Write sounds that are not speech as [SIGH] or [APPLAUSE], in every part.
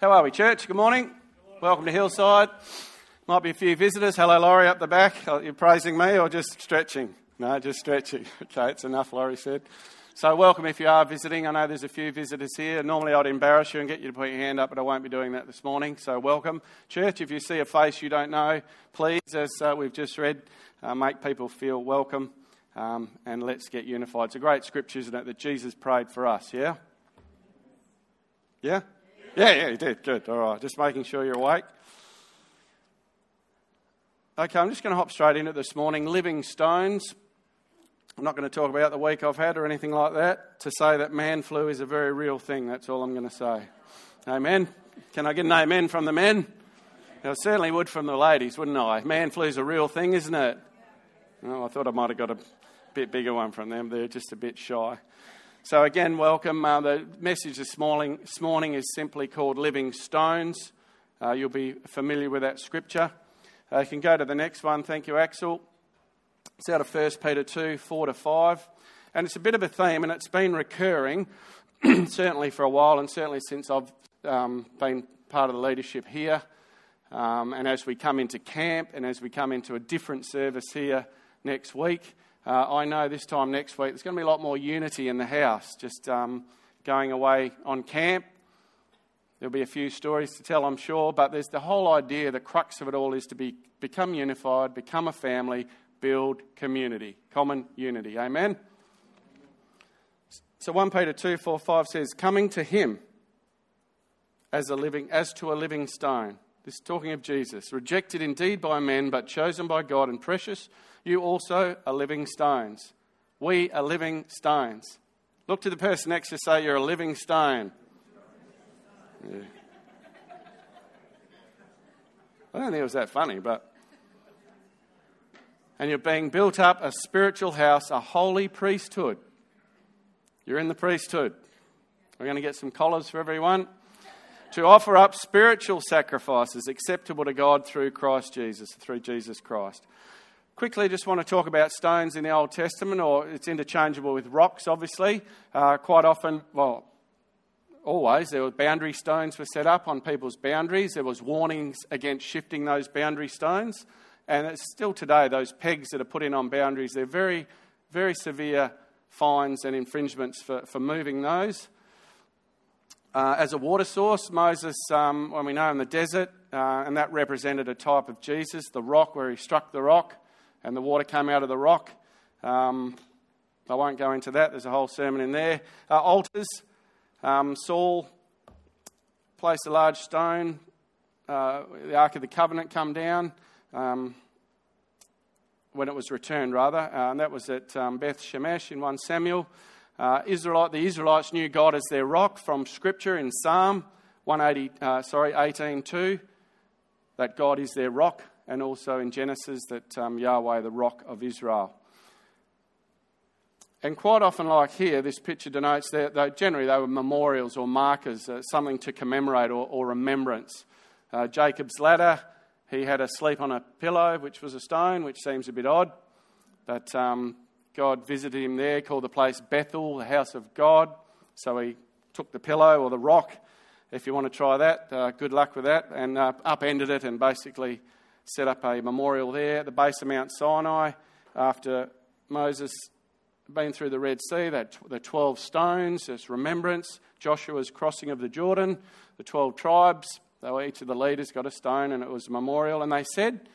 How are we, church? Good morning. Welcome to Hillside. Might be a few visitors. Hello, Laurie, up the back. Oh, You're praising me or just stretching? No, just stretching. [LAUGHS] Okay, it's enough, Laurie said. So, welcome if you are visiting. I know there's a few visitors here. Normally, I'd embarrass you and get you to put your hand up, but I won't be doing that this morning. So, welcome. Church, if you see a face you don't know, please, as uh, we've just read, uh, make people feel welcome um, and let's get unified. It's a great scripture, isn't it, that Jesus prayed for us, yeah? Yeah? Yeah, yeah, you did. Good. All right. Just making sure you're awake. Okay, I'm just going to hop straight into this morning. Living stones. I'm not going to talk about the week I've had or anything like that. To say that man flu is a very real thing, that's all I'm going to say. Amen. Can I get an amen from the men? I certainly would from the ladies, wouldn't I? Man flu is a real thing, isn't it? Oh, I thought I might have got a bit bigger one from them. They're just a bit shy. So, again, welcome. Uh, the message this morning, this morning is simply called Living Stones. Uh, you'll be familiar with that scripture. Uh, you can go to the next one. Thank you, Axel. It's out of 1 Peter 2 4 to 5. And it's a bit of a theme, and it's been recurring [CLEARS THROAT] certainly for a while, and certainly since I've um, been part of the leadership here. Um, and as we come into camp and as we come into a different service here next week, uh, I know this time next week there's going to be a lot more unity in the house, just um, going away on camp. There'll be a few stories to tell, I'm sure, but there's the whole idea, the crux of it all is to be, become unified, become a family, build community, common unity. Amen? So 1 Peter 2 4 5 says, Coming to him as, a living, as to a living stone. This is talking of Jesus, rejected indeed by men, but chosen by God and precious you also are living stones. We are living stones. Look to the person next to you, say, You're a living stone. Yeah. I don't think it was that funny, but. And you're being built up a spiritual house, a holy priesthood. You're in the priesthood. We're going to get some collars for everyone. To offer up spiritual sacrifices acceptable to God through Christ Jesus, through Jesus Christ. Quickly, just want to talk about stones in the Old Testament, or it's interchangeable with rocks, obviously. Uh, quite often, well, always, there were boundary stones were set up on people's boundaries. There was warnings against shifting those boundary stones. And it's still today, those pegs that are put in on boundaries, they're very, very severe fines and infringements for, for moving those. Uh, as a water source, Moses, um, when we know in the desert, uh, and that represented a type of Jesus, the rock where he struck the rock and the water came out of the rock. Um, I won't go into that, there's a whole sermon in there. Uh, altars. Um, Saul placed a large stone, uh, the Ark of the Covenant come down. Um, when it was returned, rather, uh, and that was at um, Beth Shemesh in 1 Samuel. Uh, Israelite, the Israelites knew God as their rock from Scripture in Psalm 180, uh, sorry, 18:2, that God is their rock and also in Genesis that um, Yahweh, the rock of Israel. And quite often, like here, this picture denotes that generally they were memorials or markers, uh, something to commemorate or, or remembrance. Uh, Jacob's ladder, he had a sleep on a pillow, which was a stone, which seems a bit odd. But um, God visited him there, called the place Bethel, the house of God. So he took the pillow or the rock, if you want to try that, uh, good luck with that, and uh, upended it and basically set up a memorial there at the base of Mount Sinai after Moses been through the Red Sea, that the 12 stones as remembrance, Joshua's crossing of the Jordan, the 12 tribes, they were, each of the leaders got a stone and it was a memorial. And they said,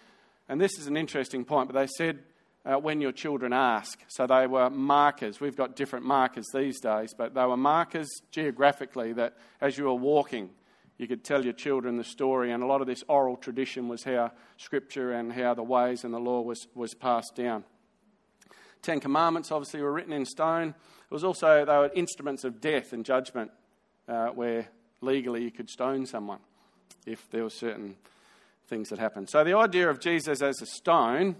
and this is an interesting point, but they said, uh, when your children ask. So they were markers. We've got different markers these days, but they were markers geographically that as you were walking, you could tell your children the story, and a lot of this oral tradition was how Scripture and how the ways and the law was, was passed down. Ten Commandments obviously were written in stone. It was also, they were instruments of death and judgment uh, where legally you could stone someone if there were certain things that happened. So the idea of Jesus as a stone,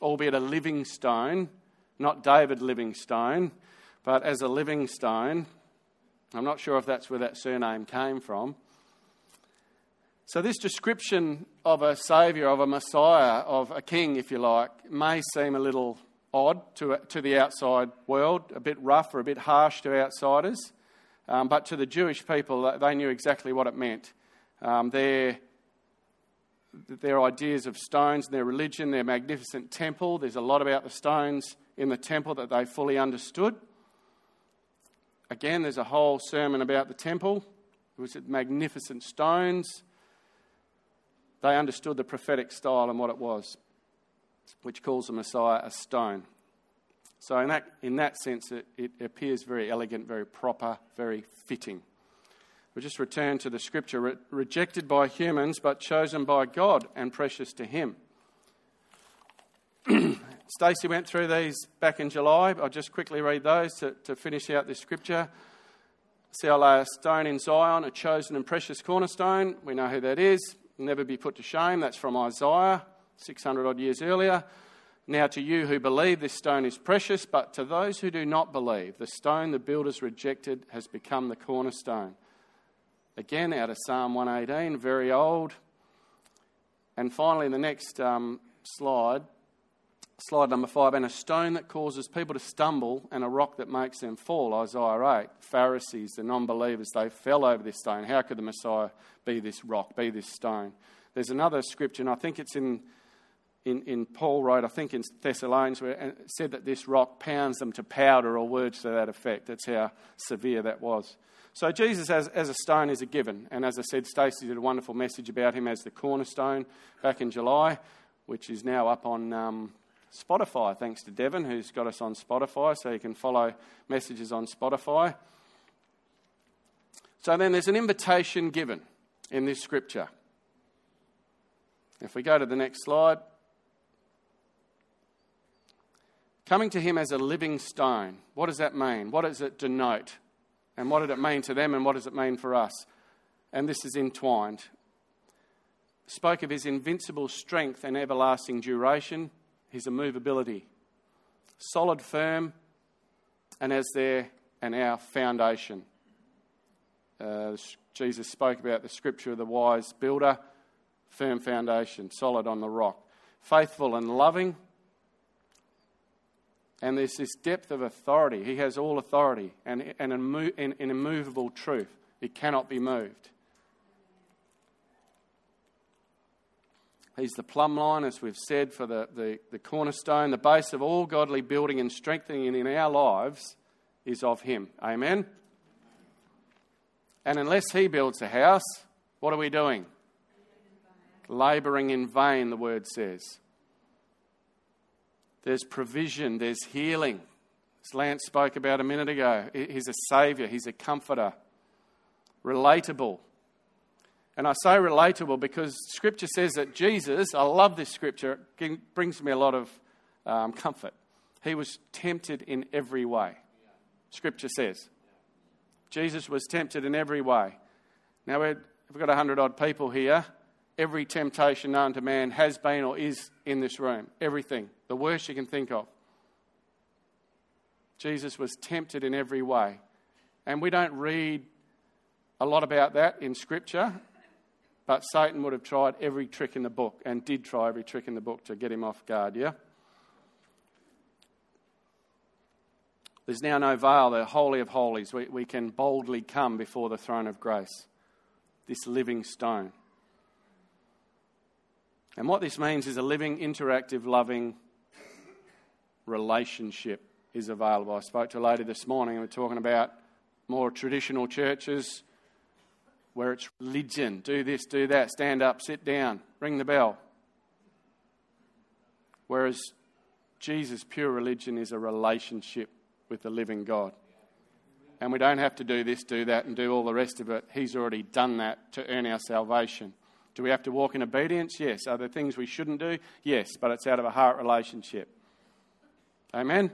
albeit a living stone, not David Livingstone, but as a living stone, I'm not sure if that's where that surname came from. So, this description of a Saviour, of a Messiah, of a king, if you like, may seem a little odd to, to the outside world, a bit rough or a bit harsh to outsiders. Um, but to the Jewish people, they knew exactly what it meant. um, their, their ideas of stones, and their religion, their magnificent temple. There's a lot about the stones in the temple that they fully understood. Again, there's a whole sermon about the temple. It was magnificent stones. They understood the prophetic style and what it was, which calls the Messiah a stone. So, in that, in that sense, it, it appears very elegant, very proper, very fitting. We just return to the scripture re- rejected by humans, but chosen by God and precious to Him. [CLEARS THROAT] Stacey went through these back in July. I'll just quickly read those to, to finish out this scripture. See, I lay a stone in Zion, a chosen and precious cornerstone. We know who that is. Never be put to shame. That's from Isaiah, 600 odd years earlier. Now, to you who believe, this stone is precious, but to those who do not believe, the stone the builders rejected has become the cornerstone. Again, out of Psalm 118, very old. And finally, the next um, slide, slide number five, and a stone that causes people to stumble and a rock that makes them fall. Isaiah 8. Pharisees, the non believers, they fell over this stone. How could the Messiah be this rock, be this stone? There's another scripture, and I think it's in in, in Paul wrote, I think in Thessalonians, where it said that this rock pounds them to powder or words to that effect. That's how severe that was. So Jesus as, as a stone is a given. And as I said, Stacey did a wonderful message about him as the cornerstone back in July, which is now up on um, Spotify, thanks to Devon, who's got us on Spotify, so you can follow messages on Spotify. So then there's an invitation given in this scripture. If we go to the next slide. Coming to him as a living stone. What does that mean? What does it denote? And what did it mean to them and what does it mean for us? And this is entwined. Spoke of his invincible strength and everlasting duration, his immovability. Solid, firm, and as their and our foundation. Uh, Jesus spoke about the scripture of the wise builder, firm foundation, solid on the rock. Faithful and loving, and there's this depth of authority. He has all authority and, and an immovable truth. It cannot be moved. He's the plumb line, as we've said, for the, the, the cornerstone. The base of all godly building and strengthening in our lives is of Him. Amen? And unless He builds a house, what are we doing? Labouring in vain, the word says. There's provision, there's healing. As Lance spoke about a minute ago, he's a savior, he's a comforter, relatable. And I say relatable because scripture says that Jesus, I love this scripture, it brings me a lot of um, comfort. He was tempted in every way. Scripture says. Jesus was tempted in every way. Now, we've got 100 odd people here. Every temptation known to man has been or is in this room. Everything the worst you can think of. Jesus was tempted in every way. And we don't read a lot about that in Scripture, but Satan would have tried every trick in the book and did try every trick in the book to get him off guard, yeah? There's now no veil, the Holy of Holies. We, we can boldly come before the throne of grace, this living stone. And what this means is a living, interactive, loving, relationship is available. I spoke to a lady this morning and we're talking about more traditional churches where it's religion do this, do that, stand up, sit down, ring the bell. Whereas Jesus' pure religion is a relationship with the living God. And we don't have to do this, do that, and do all the rest of it. He's already done that to earn our salvation. Do we have to walk in obedience? Yes. Are there things we shouldn't do? Yes, but it's out of a heart relationship. Amen?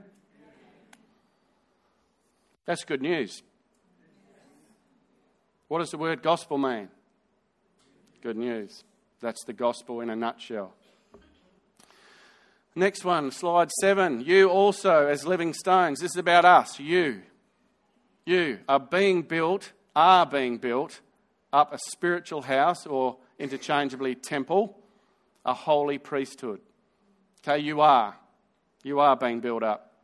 That's good news. What does the word gospel mean? Good news. That's the gospel in a nutshell. Next one, slide seven. You also, as living stones, this is about us, you. You are being built, are being built up a spiritual house or interchangeably temple, a holy priesthood. Okay, you are. You are being built up.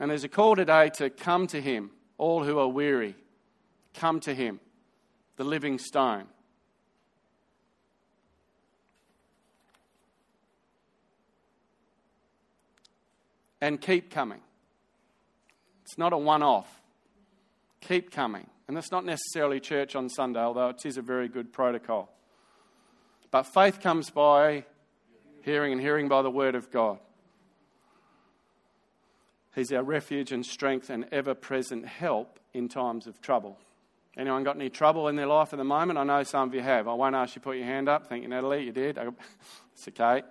And there's a call today to come to Him, all who are weary. Come to Him, the living stone. And keep coming. It's not a one off. Keep coming. And that's not necessarily church on Sunday, although it is a very good protocol. But faith comes by hearing, and hearing by the word of God. He's our refuge and strength and ever present help in times of trouble. Anyone got any trouble in their life at the moment? I know some of you have. I won't ask you to put your hand up. Thank you, Natalie. You did. [LAUGHS] It's okay.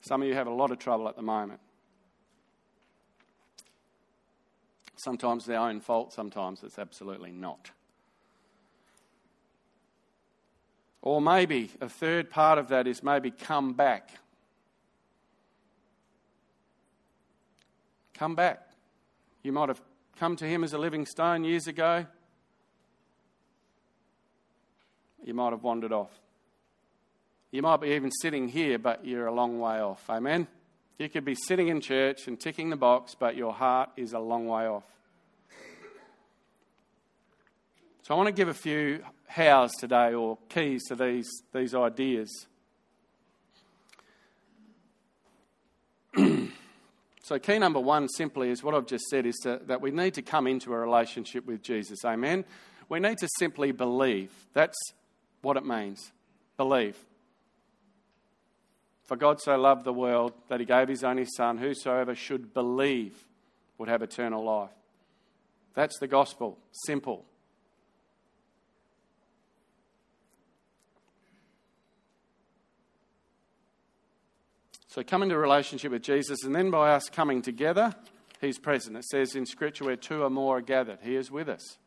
Some of you have a lot of trouble at the moment. Sometimes it's their own fault, sometimes it's absolutely not. Or maybe a third part of that is maybe come back. Come back. You might have come to Him as a living stone years ago. You might have wandered off. You might be even sitting here, but you're a long way off. Amen? You could be sitting in church and ticking the box, but your heart is a long way off. So I want to give a few hows today or keys to these, these ideas. [CLEARS THROAT] so, key number one simply is what I've just said is to, that we need to come into a relationship with Jesus. Amen? We need to simply believe. That's what it means. Believe. For God so loved the world that he gave his only Son, whosoever should believe would have eternal life. That's the gospel. Simple. So come into relationship with Jesus, and then by us coming together, he's present. It says in Scripture, where two or more are gathered, he is with us.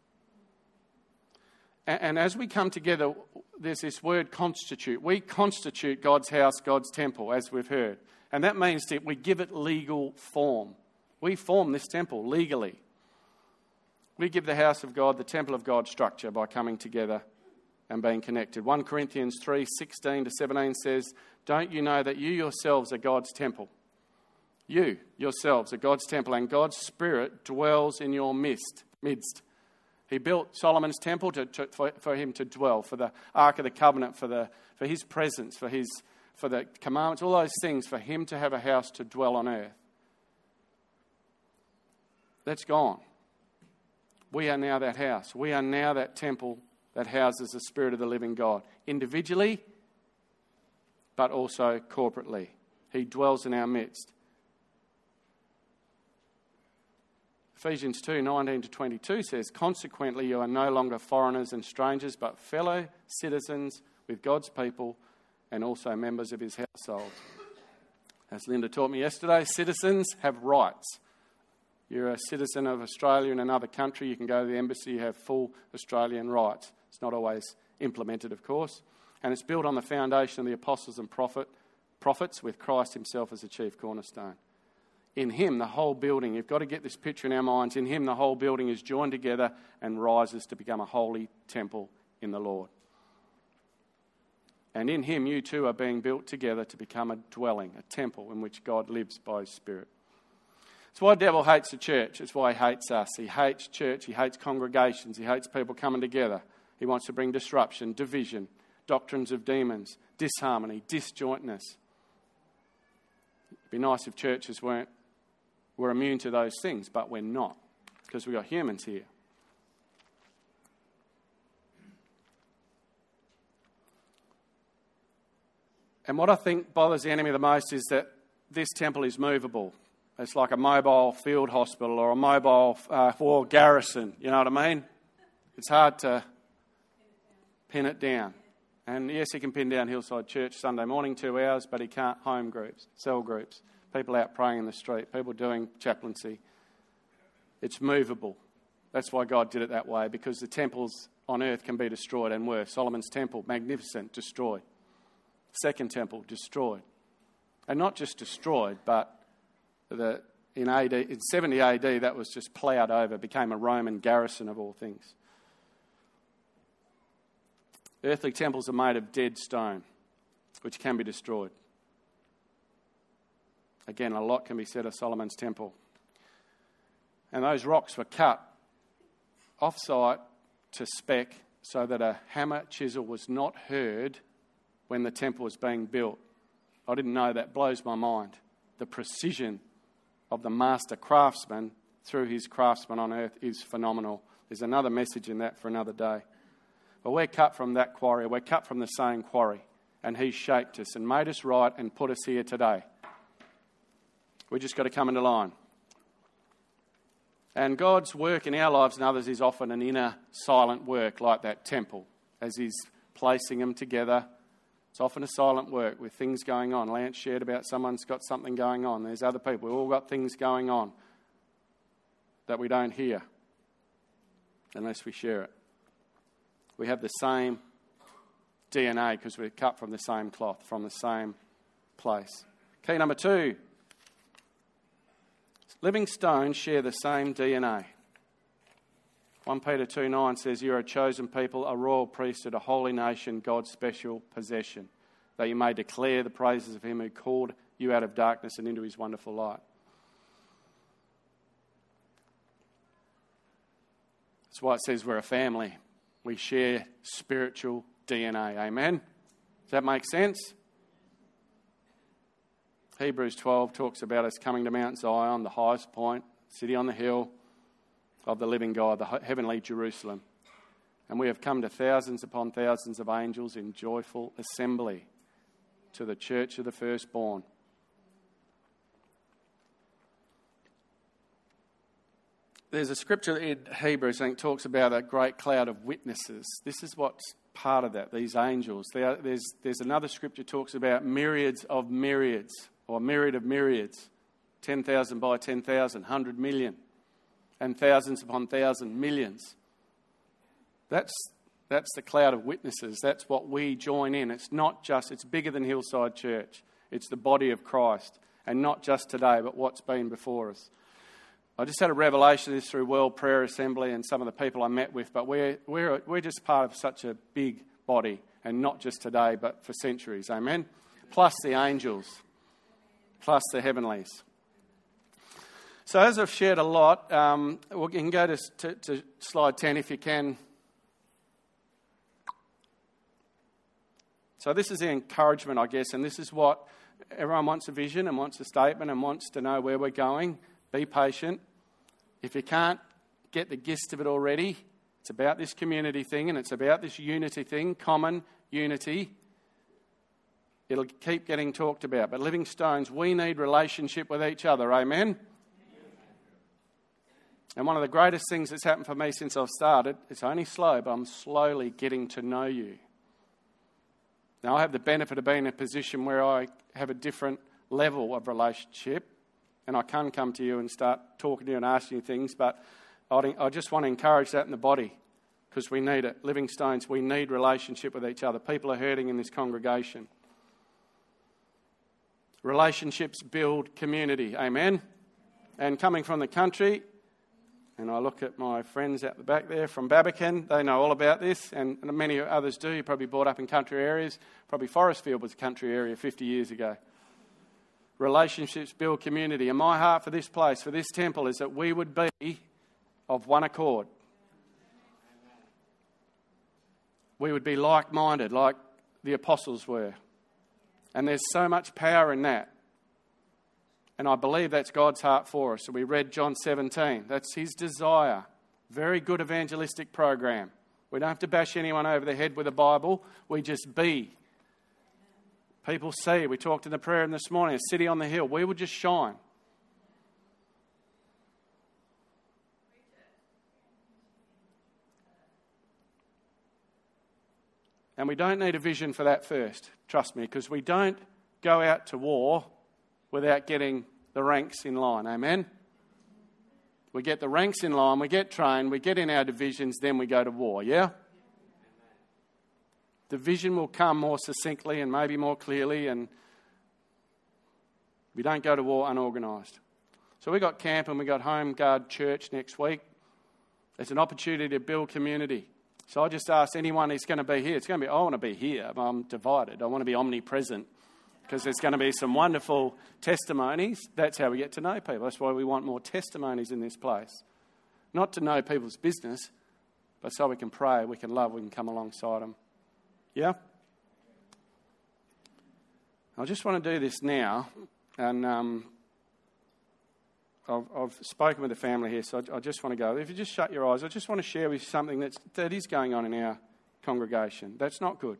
And, and as we come together, there's this word constitute. We constitute God's house, God's temple, as we've heard. And that means that we give it legal form. We form this temple legally. We give the house of God, the temple of God structure by coming together and being connected. 1 Corinthians 3 16 to 17 says, Don't you know that you yourselves are God's temple? You yourselves are God's temple, and God's Spirit dwells in your midst. midst. He built Solomon's temple to, to, for, for him to dwell, for the Ark of the Covenant, for, the, for his presence, for, his, for the commandments, all those things, for him to have a house to dwell on earth. That's gone. We are now that house. We are now that temple that houses the Spirit of the living God, individually, but also corporately. He dwells in our midst. Ephesians 2 19 to 22 says, Consequently, you are no longer foreigners and strangers, but fellow citizens with God's people and also members of his household. As Linda taught me yesterday, citizens have rights. You're a citizen of Australia in another country, you can go to the embassy, you have full Australian rights. It's not always implemented, of course. And it's built on the foundation of the apostles and prophet, prophets, with Christ himself as the chief cornerstone in Him, the whole building, you've got to get this picture in our minds. In Him, the whole building is joined together and rises to become a holy temple in the Lord. And in Him, you too are being built together to become a dwelling, a temple in which God lives by His Spirit. It's why the devil hates the church. It's why he hates us. He hates church. He hates congregations. He hates people coming together. He wants to bring disruption, division, doctrines of demons, disharmony, disjointness. It'd be nice if churches weren't we're immune to those things, but we're not because we've got humans here. And what I think bothers the enemy the most is that this temple is movable. It's like a mobile field hospital or a mobile uh, war garrison. You know what I mean? It's hard to pin it down. And yes, he can pin down Hillside Church Sunday morning, two hours, but he can't home groups, cell groups people out praying in the street, people doing chaplaincy. It's movable. That's why God did it that way, because the temples on earth can be destroyed and were. Solomon's temple, magnificent, destroyed. Second temple, destroyed. And not just destroyed, but the, in, AD, in 70 AD, that was just ploughed over, became a Roman garrison of all things. Earthly temples are made of dead stone, which can be destroyed. Again, a lot can be said of Solomon's temple. And those rocks were cut off site to spec so that a hammer chisel was not heard when the temple was being built. I didn't know that. Blows my mind. The precision of the master craftsman through his craftsman on earth is phenomenal. There's another message in that for another day. But we're cut from that quarry. We're cut from the same quarry. And He shaped us and made us right and put us here today. We just got to come into line. And God's work in our lives and others is often an inner silent work, like that temple, as He's placing them together. It's often a silent work with things going on. Lance shared about someone's got something going on. There's other people. We've all got things going on that we don't hear unless we share it. We have the same DNA because we're cut from the same cloth, from the same place. Key number two living stones share the same DNA. 1 Peter 2 9 says, You're a chosen people, a royal priesthood, a holy nation, God's special possession, that you may declare the praises of Him who called you out of darkness and into His wonderful light. That's why it says we're a family. We share spiritual DNA. Amen? Does that make sense? Hebrews 12 talks about us coming to Mount Zion, the highest point, city on the hill of the living God, the heavenly Jerusalem. And we have come to thousands upon thousands of angels in joyful assembly to the church of the firstborn there's a scripture in Hebrews, I think, talks about a great cloud of witnesses. This is what's part of that, these angels. there's, there's another scripture talks about myriads of myriads, or myriad of myriads 10,000 by 10,000, 100 million, and thousands upon thousands, millions. That's, that's the cloud of witnesses. That's what we join in. It's not just, it's bigger than Hillside Church, it's the body of Christ, and not just today, but what's been before us. I just had a revelation of this through World Prayer Assembly and some of the people I met with, but we're, we're, we're just part of such a big body, and not just today, but for centuries. Amen? Plus the angels, plus the heavenlies. So, as I've shared a lot, um, we can go to, to, to slide 10 if you can. So, this is the encouragement, I guess, and this is what everyone wants a vision and wants a statement and wants to know where we're going. Be patient. If you can't get the gist of it already, it's about this community thing and it's about this unity thing, common unity. It'll keep getting talked about. But living stones, we need relationship with each other. Amen? And one of the greatest things that's happened for me since I've started, it's only slow, but I'm slowly getting to know you. Now, I have the benefit of being in a position where I have a different level of relationship and I can come to you and start talking to you and asking you things, but I just want to encourage that in the body because we need it. Living stones, we need relationship with each other. People are hurting in this congregation. Relationships build community. Amen. And coming from the country, and I look at my friends out the back there from Babbacombe, they know all about this, and many others do. You're probably brought up in country areas. Probably Forestfield was a country area 50 years ago relationships build community. And my heart for this place, for this temple, is that we would be of one accord. We would be like minded, like the apostles were. And there's so much power in that. And I believe that's God's heart for us. So we read John 17. That's his desire. Very good evangelistic program. We don't have to bash anyone over the head with a Bible. We just be People see, we talked in the prayer this morning, a city on the hill, we would just shine. And we don't need a vision for that first, trust me, because we don't go out to war without getting the ranks in line. Amen? We get the ranks in line, we get trained, we get in our divisions, then we go to war, yeah? The vision will come more succinctly and maybe more clearly, and we don't go to war unorganised. So we got camp and we got home guard church next week. It's an opportunity to build community. So I just ask anyone who's going to be here. It's going to be, I want to be here. I'm divided. I want to be omnipresent because there's going to be some wonderful testimonies. That's how we get to know people. That's why we want more testimonies in this place. Not to know people's business, but so we can pray, we can love, we can come alongside them. Yeah? I just want to do this now, and um, I've, I've, spoken with the family here, so I, I, just want to go. If you just shut your eyes, I just want to share with you something that's, that is going on in our congregation. That's not good.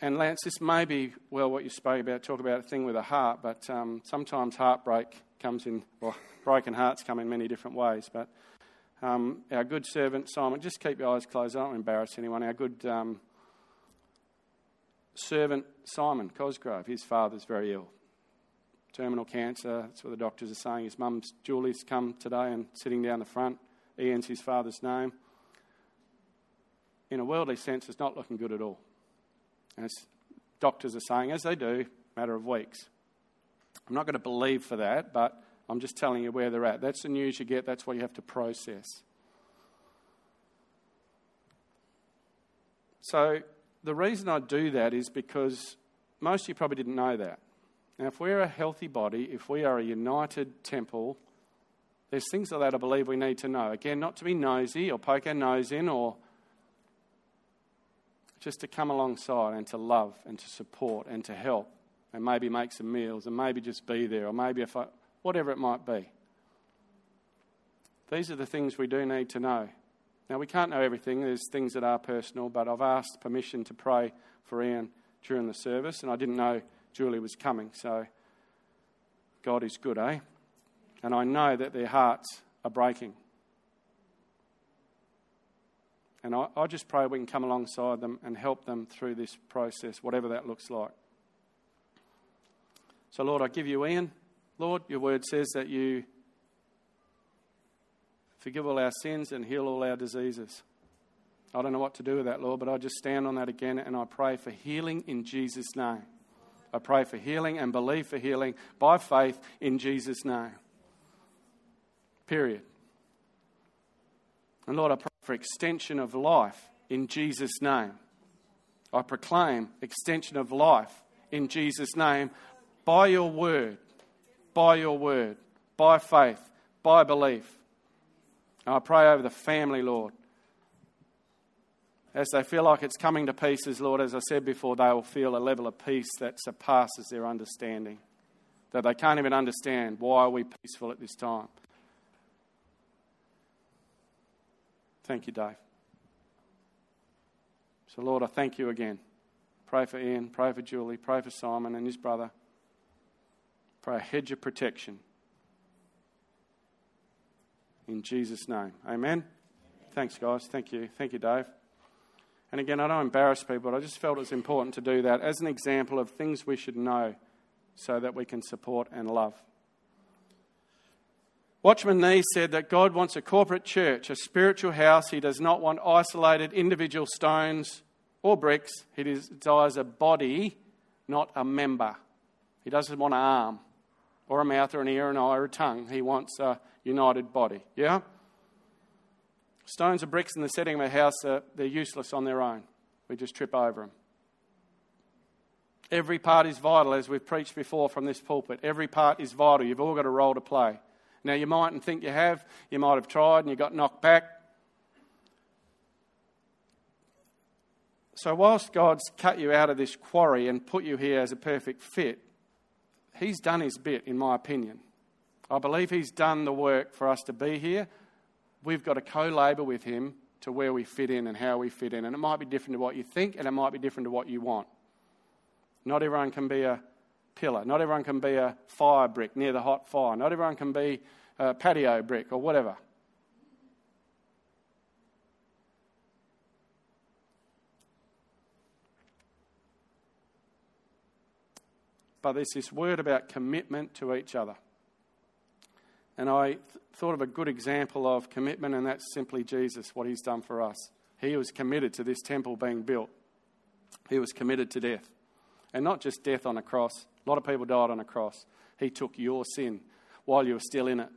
And Lance, this may be, well, what you spoke about, talk about a thing with a heart, but um, sometimes heartbreak comes in, well, broken hearts come in many different ways. But um, our good servant, Simon, just keep your eyes closed, I don't embarrass anyone. Our good um, servant Simon Cosgrove, his father's very ill. Terminal cancer, that's what the doctors are saying. His mum's Julie's come today and sitting down the front. Ian's his father's name. In a worldly sense, it's not looking good at all. As doctors are saying, as they do, matter of weeks. I'm not going to believe for that, but I'm just telling you where they're at. That's the news you get, that's what you have to process. So, the reason I do that is because most of you probably didn't know that. Now, if we're a healthy body, if we are a united temple, there's things like that I believe we need to know. Again, not to be nosy or poke our nose in or just to come alongside and to love and to support and to help and maybe make some meals and maybe just be there or maybe if I, whatever it might be. These are the things we do need to know. Now, we can't know everything. There's things that are personal, but I've asked permission to pray for Ian during the service, and I didn't know Julie was coming, so God is good, eh? And I know that their hearts are breaking. And I, I just pray we can come alongside them and help them through this process, whatever that looks like. So, Lord, I give you Ian. Lord, your word says that you forgive all our sins and heal all our diseases. I don't know what to do with that, Lord, but I just stand on that again and I pray for healing in Jesus' name. I pray for healing and believe for healing by faith in Jesus' name. Period. And Lord, I pray for extension of life in Jesus' name. I proclaim extension of life in Jesus' name by your word, by your word, by faith, by belief. And I pray over the family, Lord. As they feel like it's coming to pieces, Lord, as I said before, they will feel a level of peace that surpasses their understanding. That they can't even understand why are we peaceful at this time. Thank you, Dave. So, Lord, I thank you again. Pray for Ian, pray for Julie, pray for Simon and his brother. Pray a hedge of protection. In Jesus' name. Amen. Thanks, guys. Thank you. Thank you, Dave. And again, I don't embarrass people, but I just felt it was important to do that as an example of things we should know so that we can support and love. Watchman Nee said that God wants a corporate church, a spiritual house. He does not want isolated individual stones or bricks. He desires a body, not a member. He doesn't want an arm or a mouth or an ear, or an eye or a tongue. He wants a united body. Yeah? Stones or bricks in the setting of a house, are, they're useless on their own. We just trip over them. Every part is vital, as we've preached before from this pulpit. Every part is vital. You've all got a role to play. Now, you mightn't think you have. You might have tried and you got knocked back. So, whilst God's cut you out of this quarry and put you here as a perfect fit, He's done His bit, in my opinion. I believe He's done the work for us to be here. We've got to co labour with Him to where we fit in and how we fit in. And it might be different to what you think, and it might be different to what you want. Not everyone can be a pillar. Not everyone can be a fire brick near the hot fire. Not everyone can be a patio brick or whatever. But there's this word about commitment to each other. And I th- thought of a good example of commitment, and that's simply Jesus, what he's done for us. He was committed to this temple being built, he was committed to death. And not just death on a cross. A lot of people died on a cross. He took your sin while you were still in it.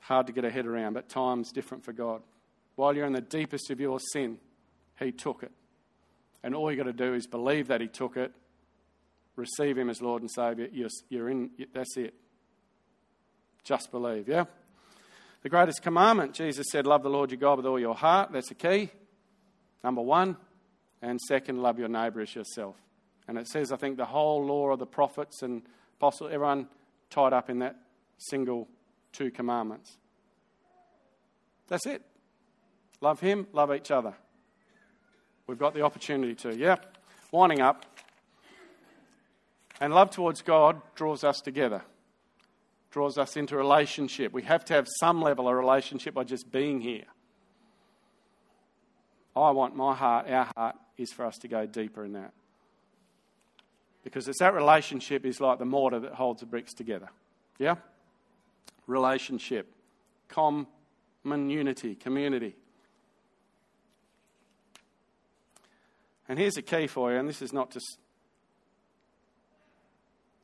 Hard to get a head around, but time's different for God. While you're in the deepest of your sin, He took it. And all you've got to do is believe that He took it, receive Him as Lord and Savior. You're, you're in, that's it. Just believe, yeah? The greatest commandment, Jesus said, love the Lord your God with all your heart. That's the key. Number one. And second, love your neighbour as yourself. And it says, I think, the whole law of the prophets and apostles, everyone tied up in that single two commandments. That's it. Love Him, love each other. We've got the opportunity to. Yeah? Winding up. And love towards God draws us together, draws us into relationship. We have to have some level of relationship by just being here. I want my heart, our heart, is for us to go deeper in that. Because it's that relationship is like the mortar that holds the bricks together. Yeah? Relationship, common unity, community. And here's a key for you, and this is not just.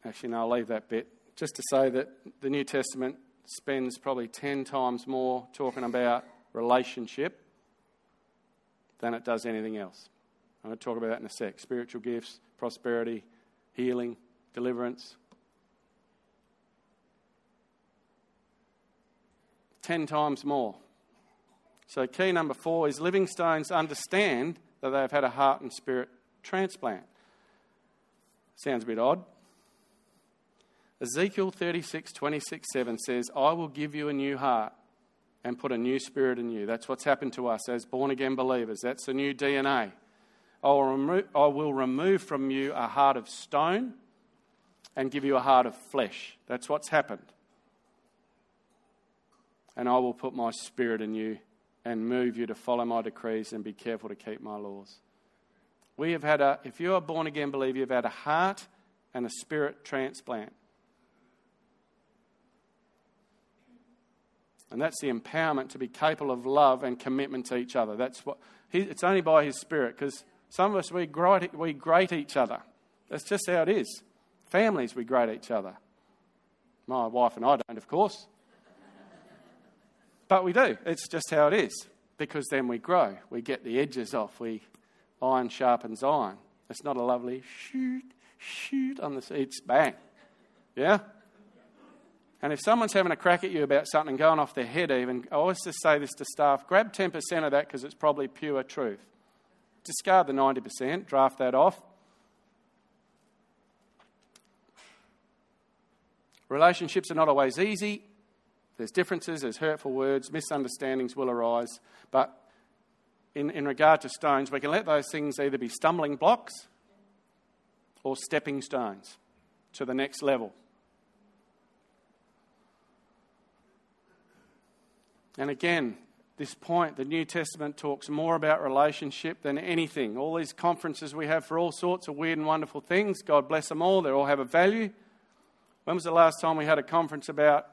Actually, no, I'll leave that bit. Just to say that the New Testament spends probably 10 times more talking about relationship than it does anything else. I'm going to talk about that in a sec. Spiritual gifts, prosperity, healing, deliverance. Ten times more. So, key number four is living stones understand that they've had a heart and spirit transplant. Sounds a bit odd. Ezekiel 36, 26, 7 says, I will give you a new heart and put a new spirit in you. That's what's happened to us as born again believers. That's the new DNA. I will, remo- I will remove from you a heart of stone and give you a heart of flesh. That's what's happened. And I will put my spirit in you and move you to follow my decrees and be careful to keep my laws. We have had a, if you're born again believer, you've had a heart and a spirit transplant. And that's the empowerment to be capable of love and commitment to each other. That's what, it's only by His Spirit, because some of us, we grate, we grate each other. That's just how it is. Families, we grate each other. My wife and I don't, of course. But we do. It's just how it is. Because then we grow. We get the edges off. We iron sharpens iron. It's not a lovely shoot, shoot on the it's bang. Yeah? And if someone's having a crack at you about something going off their head, even, I always just say this to staff grab 10% of that because it's probably pure truth. Discard the 90%, draft that off. Relationships are not always easy. There's differences, there's hurtful words, misunderstandings will arise. But in, in regard to stones, we can let those things either be stumbling blocks or stepping stones to the next level. And again, this point, the New Testament talks more about relationship than anything. All these conferences we have for all sorts of weird and wonderful things, God bless them all, they all have a value. When was the last time we had a conference about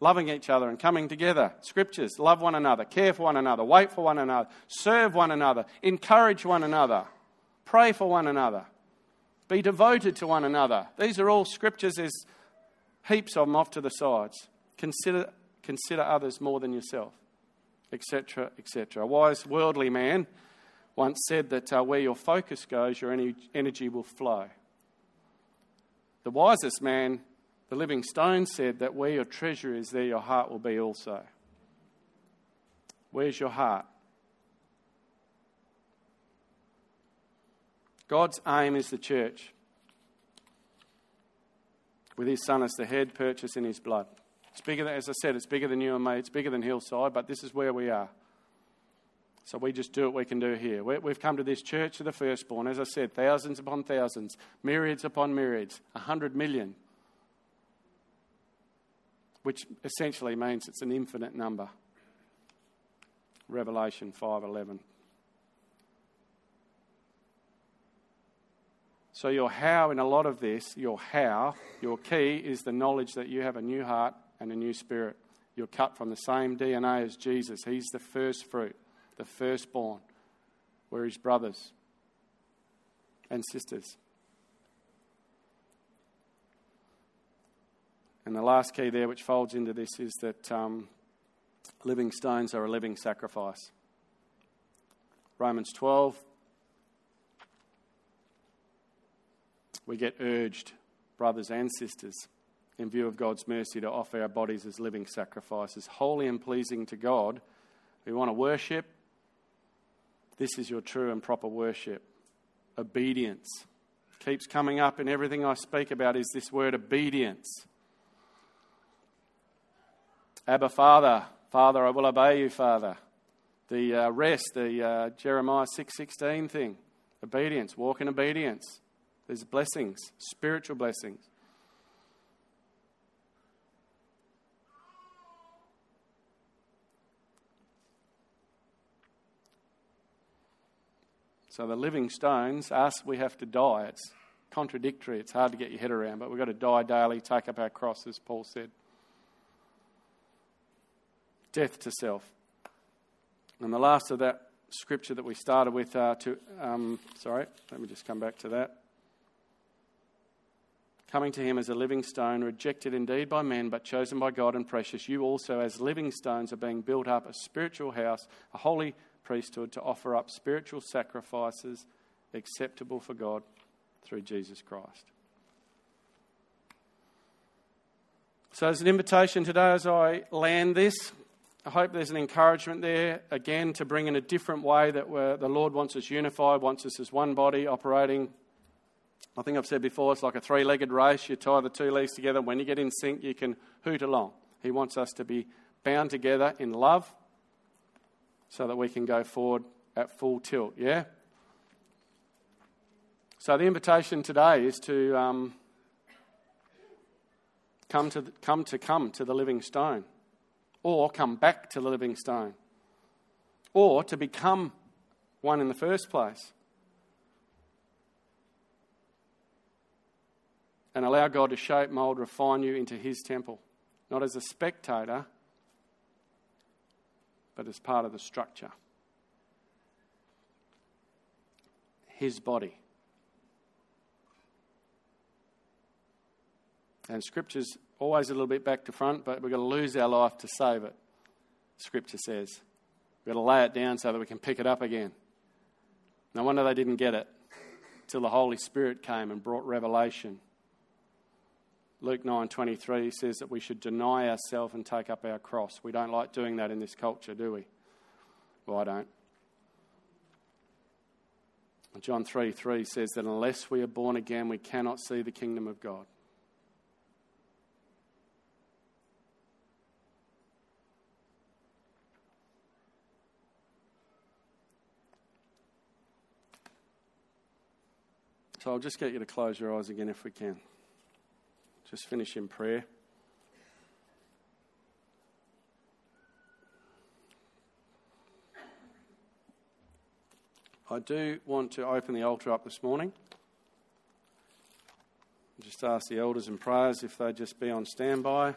loving each other and coming together. Scriptures love one another, care for one another, wait for one another, serve one another, encourage one another, pray for one another, be devoted to one another. These are all scriptures, there's heaps of them off to the sides. Consider, consider others more than yourself, etc., etc. A wise worldly man once said that uh, where your focus goes, your energy will flow. The wisest man the living stone said that where your treasure is, there your heart will be also. Where's your heart? God's aim is the church, with his son as the head, purchased in his blood. It's bigger than, as I said, it's bigger than you and me, it's bigger than Hillside, but this is where we are. So we just do what we can do here. We've come to this church of the firstborn, as I said, thousands upon thousands, myriads upon myriads, a hundred million which essentially means it's an infinite number. Revelation 5:11. So your how in a lot of this, your how, your key is the knowledge that you have a new heart and a new spirit. You're cut from the same DNA as Jesus. He's the first fruit, the firstborn. We're his brothers and sisters. And the last key there, which folds into this, is that um, living stones are a living sacrifice. Romans 12, we get urged, brothers and sisters, in view of God's mercy, to offer our bodies as living sacrifices, holy and pleasing to God. We want to worship This is your true and proper worship. Obedience. Keeps coming up in everything I speak about is this word obedience. Abba, Father, Father, I will obey you, Father. The uh, rest, the uh, Jeremiah 6.16 thing, obedience, walk in obedience. There's blessings, spiritual blessings. So the living stones, us, we have to die. It's contradictory. It's hard to get your head around, but we've got to die daily, take up our cross, as Paul said. Death to self. And the last of that scripture that we started with, uh, to, um, sorry, let me just come back to that. Coming to him as a living stone, rejected indeed by men, but chosen by God and precious, you also, as living stones, are being built up a spiritual house, a holy priesthood to offer up spiritual sacrifices acceptable for God through Jesus Christ. So, as an invitation today, as I land this, I hope there's an encouragement there again to bring in a different way that the Lord wants us unified, wants us as one body operating. I think I've said before, it's like a three legged race. You tie the two legs together. When you get in sync, you can hoot along. He wants us to be bound together in love so that we can go forward at full tilt. Yeah? So the invitation today is to um, come to come to come to the living stone, or come back to the living stone, or to become one in the first place, and allow God to shape, mold, refine you into His temple, not as a spectator, but as part of the structure. His body. And Scripture's always a little bit back to front, but we've got to lose our life to save it, Scripture says. We've got to lay it down so that we can pick it up again. No wonder they didn't get it till the Holy Spirit came and brought revelation. Luke 9:23 says that we should deny ourselves and take up our cross. We don't like doing that in this culture, do we? Well, I don't. John 3 3 says that unless we are born again, we cannot see the kingdom of God. So I'll just get you to close your eyes again if we can just finish in prayer. I do want to open the altar up this morning. Just ask the elders and prayers if they'd just be on standby.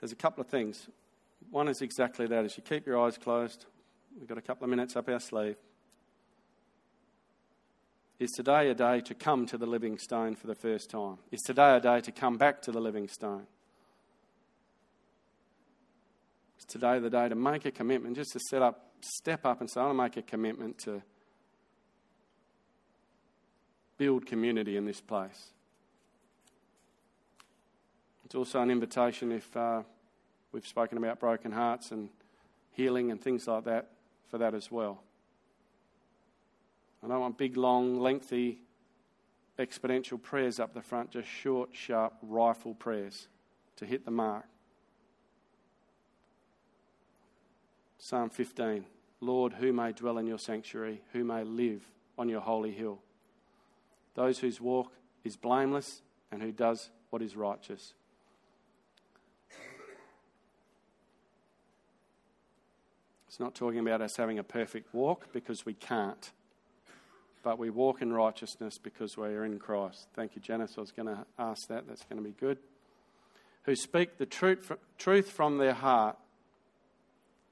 There's a couple of things. One is exactly that: as you keep your eyes closed, we've got a couple of minutes up our sleeve. Is today a day to come to the living stone for the first time? Is today a day to come back to the living stone? Is today the day to make a commitment, just to set up, step up and say, I want to make a commitment to build community in this place? It's also an invitation if uh, we've spoken about broken hearts and healing and things like that, for that as well. I don't want big, long, lengthy, exponential prayers up the front, just short, sharp rifle prayers to hit the mark. Psalm 15 Lord, who may dwell in your sanctuary, who may live on your holy hill? Those whose walk is blameless and who does what is righteous. It's not talking about us having a perfect walk because we can't but we walk in righteousness because we are in Christ. Thank you, Janice. I was going to ask that. That's going to be good. Who speak the truth from their heart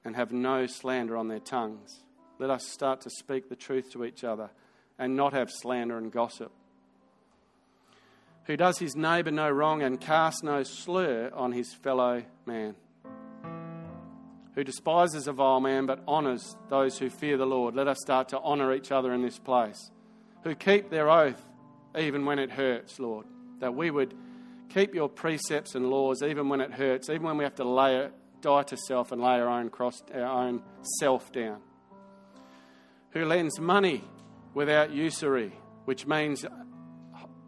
and have no slander on their tongues. Let us start to speak the truth to each other and not have slander and gossip. Who does his neighbour no wrong and casts no slur on his fellow man who despises a vile man but honours those who fear the Lord. Let us start to honour each other in this place. Who keep their oath even when it hurts, Lord. That we would keep your precepts and laws even when it hurts, even when we have to lay die to self and lay our own, cross, our own self down. Who lends money without usury, which means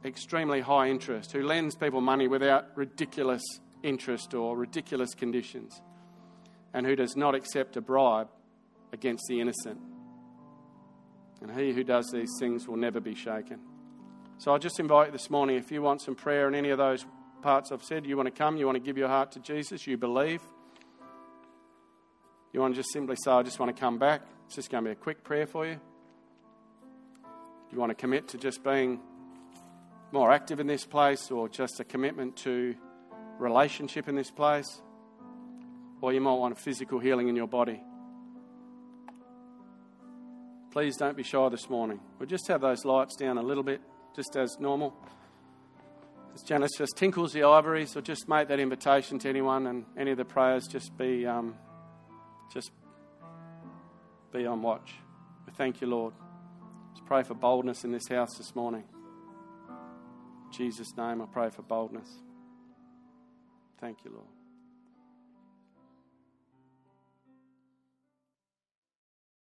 extremely high interest. Who lends people money without ridiculous interest or ridiculous conditions. And who does not accept a bribe against the innocent. And he who does these things will never be shaken. So I just invite you this morning, if you want some prayer in any of those parts I've said, you want to come, you want to give your heart to Jesus, you believe, you want to just simply say, I just want to come back. It's just going to be a quick prayer for you. You want to commit to just being more active in this place or just a commitment to relationship in this place, or you might want a physical healing in your body. Please don't be shy this morning. We'll just have those lights down a little bit, just as normal. As Janice just tinkles the ivories, or just make that invitation to anyone, and any of the prayers just be um, just be on watch. We thank you, Lord. Let's pray for boldness in this house this morning. In Jesus' name, I pray for boldness. Thank you, Lord.